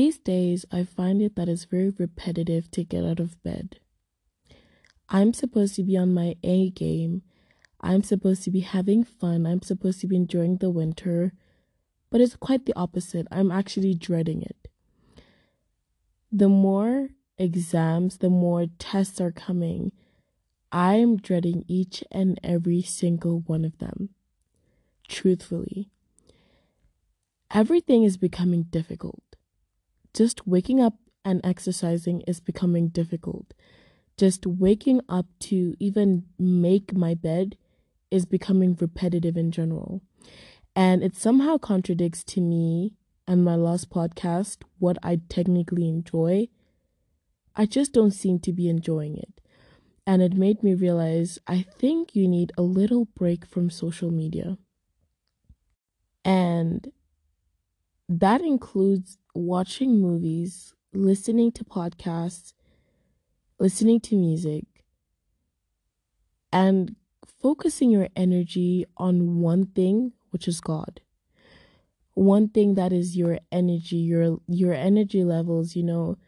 These days, I find it that it's very repetitive to get out of bed. I'm supposed to be on my A game. I'm supposed to be having fun. I'm supposed to be enjoying the winter. But it's quite the opposite. I'm actually dreading it. The more exams, the more tests are coming, I'm dreading each and every single one of them. Truthfully, everything is becoming difficult. Just waking up and exercising is becoming difficult. Just waking up to even make my bed is becoming repetitive in general. And it somehow contradicts to me and my last podcast what I technically enjoy. I just don't seem to be enjoying it. And it made me realize I think you need a little break from social media. And that includes watching movies, listening to podcasts, listening to music, and focusing your energy on one thing, which is God. One thing that is your energy, your your energy levels, you know,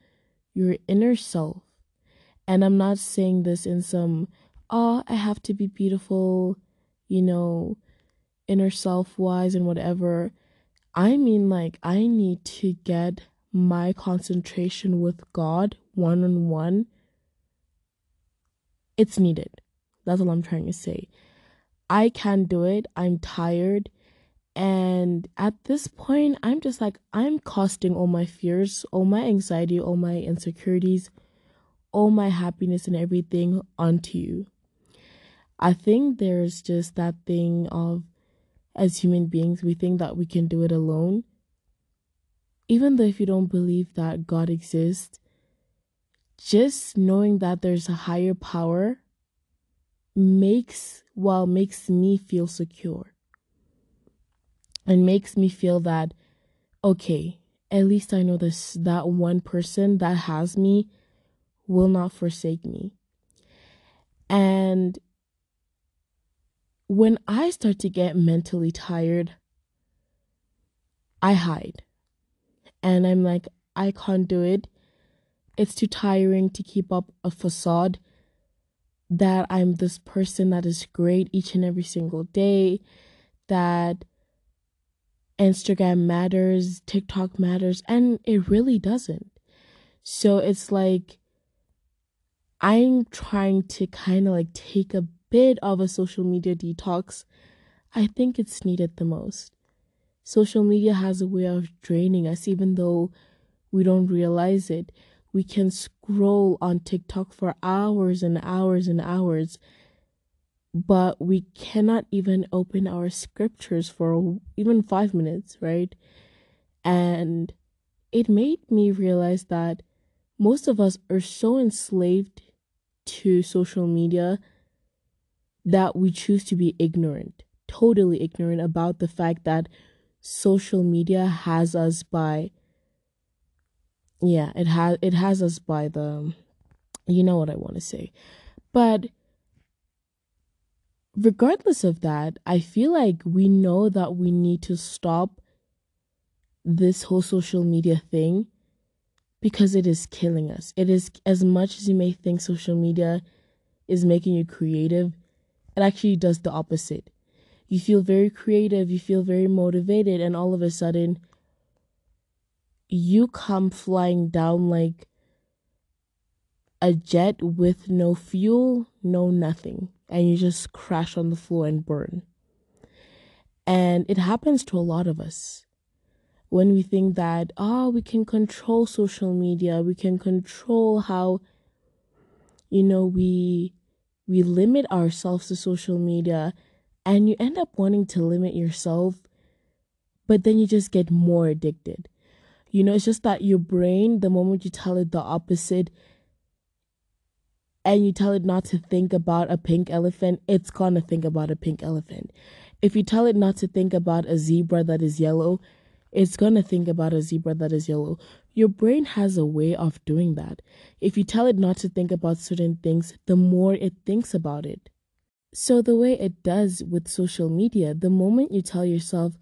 your inner self. And I'm not saying this in some, oh, I have to be beautiful, you know, inner self wise and whatever. I mean, like, I need to get my concentration with God one on one. It's needed. That's all I'm trying to say. I can't do it. I'm tired. And at this point, I'm just like, I'm casting all my fears, all my anxiety, all my insecurities, all my happiness and everything onto you. I think there's just that thing of, as human beings, we think that we can do it alone. Even though if you don't believe that God exists, just knowing that there's a higher power makes, well, makes me feel secure and makes me feel that okay at least i know this that one person that has me will not forsake me and when i start to get mentally tired i hide and i'm like i can't do it it's too tiring to keep up a facade that i'm this person that is great each and every single day that Instagram matters, TikTok matters, and it really doesn't. So it's like I'm trying to kind of like take a bit of a social media detox. I think it's needed the most. Social media has a way of draining us, even though we don't realize it. We can scroll on TikTok for hours and hours and hours but we cannot even open our scriptures for even five minutes, right? And it made me realize that most of us are so enslaved to social media that we choose to be ignorant, totally ignorant about the fact that social media has us by yeah, it has it has us by the you know what I want to say. But regardless of that, I feel like we know that we need to stop this whole social media thing because it is killing us. It is as much as you may think social media is making you creative, it actually does the opposite. You feel very creative, you feel very motivated, and all of a sudden, you come flying down like a jet with no fuel, no nothing and you just crash on the floor and burn. And it happens to a lot of us. When we think that, oh, we can control social media, we can control how, you know, we we limit ourselves to social media and you end up wanting to limit yourself, but then you just get more addicted. You know, it's just that your brain, the moment you tell it the opposite, and you tell it not to think about a pink elephant, it's gonna think about a pink elephant. If you tell it not to think about a zebra that is yellow, it's gonna think about a zebra that is yellow. Your brain has a way of doing that. If you tell it not to think about certain things, the more it thinks about it. So, the way it does with social media, the moment you tell yourself,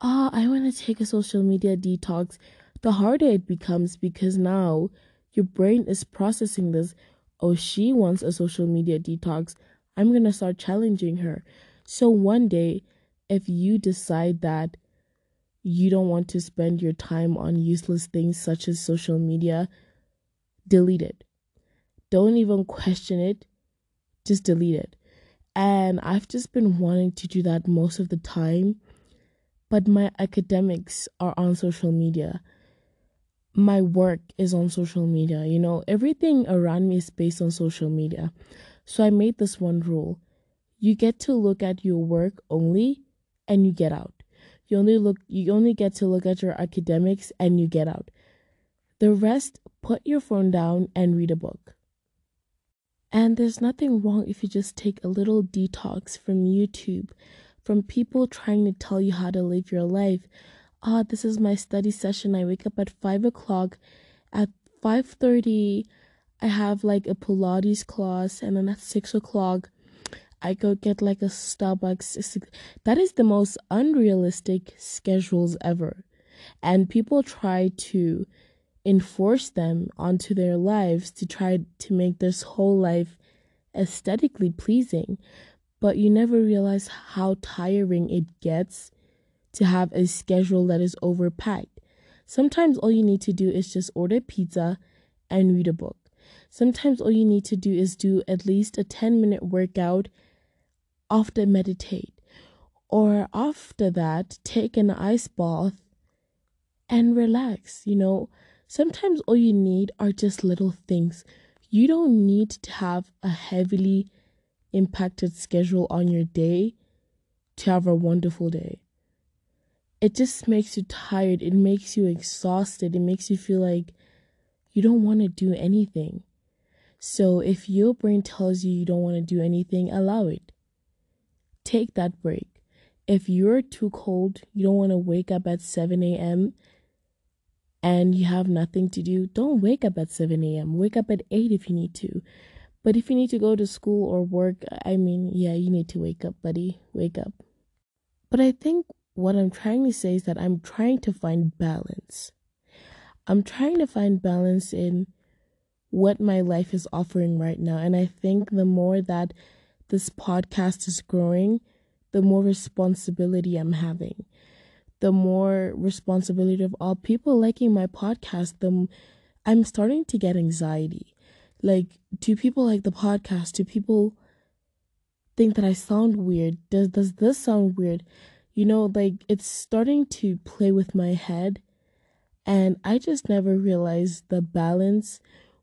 Ah, oh, I wanna take a social media detox, the harder it becomes because now your brain is processing this. Oh, she wants a social media detox. I'm going to start challenging her. So one day, if you decide that you don't want to spend your time on useless things such as social media, delete it. Don't even question it, just delete it. And I've just been wanting to do that most of the time, but my academics are on social media. My work is on social media. You know, everything around me is based on social media. So I made this one rule you get to look at your work only and you get out. You only look you only get to look at your academics and you get out. The rest, put your phone down and read a book. And there's nothing wrong if you just take a little detox from YouTube, from people trying to tell you how to live your life. Ah, oh, this is my study session. I wake up at five o'clock. At five thirty, I have like a Pilates class, and then at six o'clock, I go get like a Starbucks. That is the most unrealistic schedules ever. And people try to enforce them onto their lives to try to make this whole life aesthetically pleasing. But you never realize how tiring it gets to have a schedule that is overpacked. Sometimes all you need to do is just order pizza and read a book. Sometimes all you need to do is do at least a 10 minute workout after meditate or after that take an ice bath and relax you know? Sometimes all you need are just little things. You don't need to have a heavily impacted schedule on your day to have a wonderful day. It just makes you tired. It makes you exhausted. It makes you feel like you don't want to do anything. So if your brain tells you you don't want to do anything allow it take that break. If you're too cold, you don't want to wake up at 7 a.m. and you have nothing to do, don't wake up at 7 a.m. Wake up at 8 if you need to. But if you need to go to school or work, I mean, yeah, you need to wake up, buddy. Wake up. But I think what I'm trying to say is that I'm trying to find balance. I'm trying to find balance in what my life is offering right now. And I think the more that this podcast is growing, the more responsibility I'm having. The more responsibility of all people liking my podcast, the I'm starting to get anxiety. Like, do people like the podcast? Do people think that I sound weird? Does does this sound weird? You know, like it's starting to play with my head and I just never realized the balance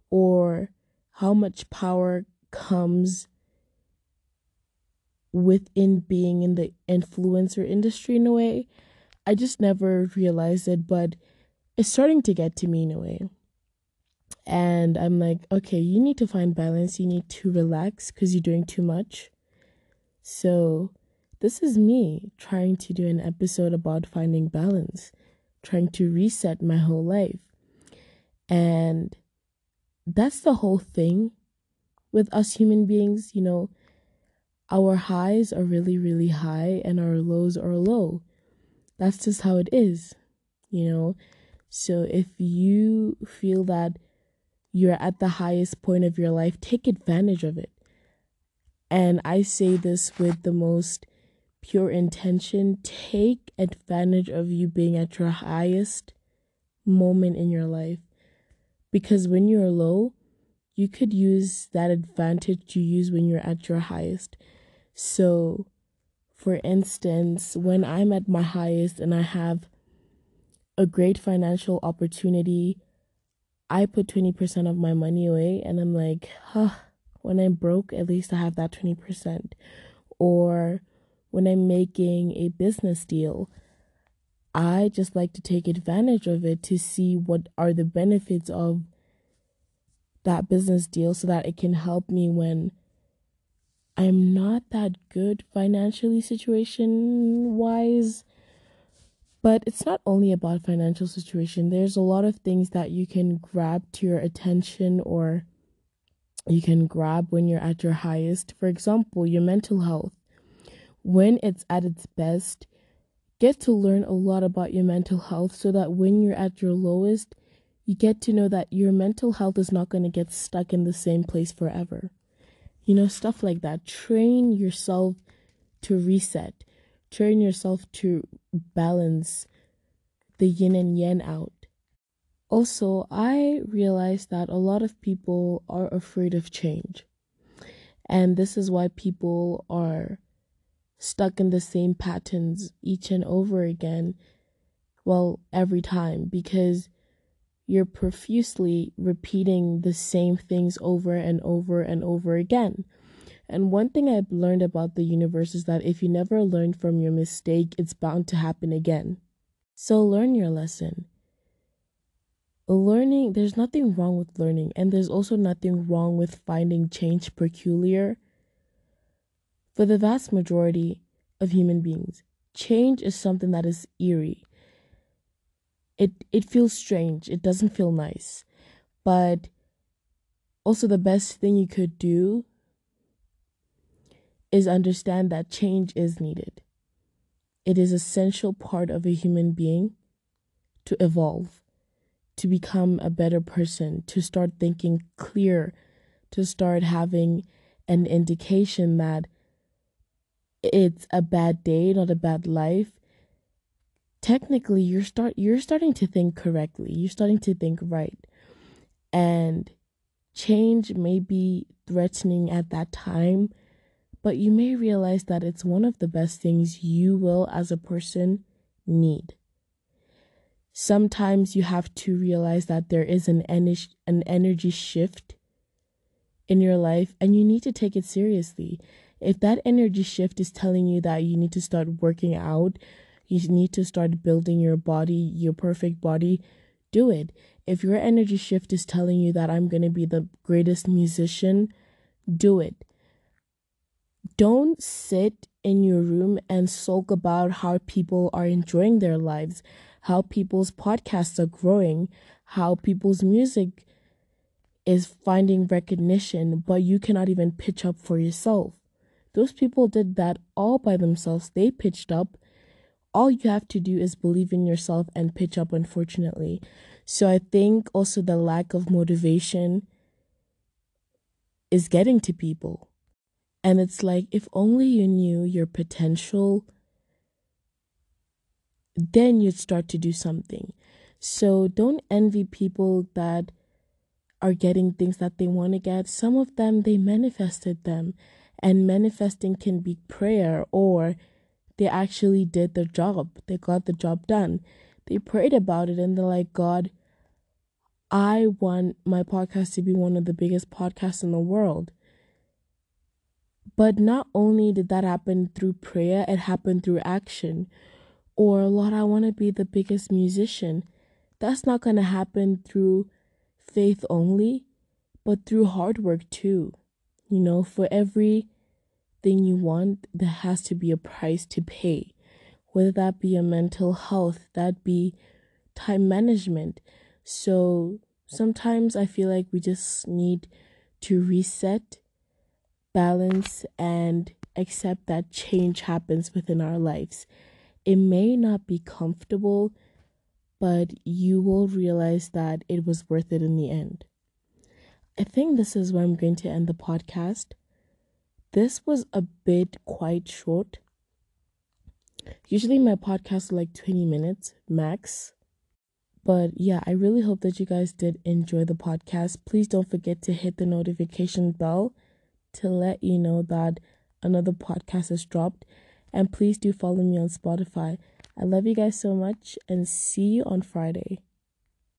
or how much power comes within being in the influencer industry in a way. I just never realized it, but it's starting to get to me in a way. And I'm like, okay, you need to find balance. You need to relax because you're doing too much. So, this is me trying to do an episode about finding balance, trying to reset my whole life. And that's the whole thing with us human beings, you know our highs are really, really high and our lows are low. That's just how it is, you know? So if you feel that you're at the highest point of your life, take advantage of it. And I say this with the most pure intention take advantage of you being at your highest moment in your life. Because when you're low, you could use that advantage you use when you're at your highest. So, for instance, when I'm at my highest and I have a great financial opportunity, I put 20% of my money away and I'm like, huh, when I'm broke, at least I have that 20%. Or when I'm making a business deal, I just like to take advantage of it to see what are the benefits of that business deal so that it can help me when I'm not that good financially situation wise. But it's not only about financial situation. There's a lot of things that you can grab to your attention or you can grab when you're at your highest. For example, your mental health. When it's at its best, get to learn a lot about your mental health so that when you're at your lowest, you get to know that your mental health is not going to get stuck in the same place forever. You know, stuff like that. Train yourself to reset, train yourself to balance the yin and yang out. Also, I realized that a lot of people are afraid of change. And this is why people are stuck in the same patterns each and over again. Well, every time, because you're profusely repeating the same things over and over and over again. And one thing I've learned about the universe is that if you never learn from your mistake, it's bound to happen again. So learn your lesson learning there's nothing wrong with learning and there's also nothing wrong with finding change peculiar for the vast majority of human beings change is something that is eerie it it feels strange it doesn't feel nice but also the best thing you could do is understand that change is needed it is essential part of a human being to evolve to become a better person, to start thinking clear, to start having an indication that it's a bad day, not a bad life. Technically, you're start you're starting to think correctly. You're starting to think right. And change may be threatening at that time, but you may realize that it's one of the best things you will as a person need sometimes you have to realize that there is an energy an energy shift in your life and you need to take it seriously. If that energy shift is telling you that you need to start working out, you need to start building your body, your perfect body, do it. If your energy shift is telling you that I'm going to be the greatest musician, do it. Don't sit in your room and sulk about how people are enjoying their lives how people's podcasts are growing, how people's music is finding recognition, but you cannot even pitch up for yourself. Those people did that all by themselves. They pitched up. All you have to do is believe in yourself and pitch up, unfortunately. So I think also the lack of motivation is getting to people. And it's like, if only you knew your potential then you'd start to do something. So don't envy people that are getting things that they want to get. Some of them, they manifested them. And manifesting can be prayer or they actually did the job. They got the job done. They prayed about it and they're like, God, I want my podcast to be one of the biggest podcasts in the world. But not only did that happen through prayer, it happened through action or Lord, I want to be the biggest musician. That's not going to happen through faith only, but through hard work too. You know, for every thing you want, there has to be a price to pay. Whether that be a mental health, that be time management. So sometimes I feel like we just need to reset, balance, and accept that change happens within our lives. It may not be comfortable, but you will realize that it was worth it in the end. I think this is where I'm going to end the podcast. This was a bit quite short. Usually my podcasts are like 20 minutes max. But yeah, I really hope that you guys did enjoy the podcast. Please don't forget to hit the notification bell to let you know that another podcast has dropped. And please do follow me on Spotify. I love you guys so much and see you on Friday.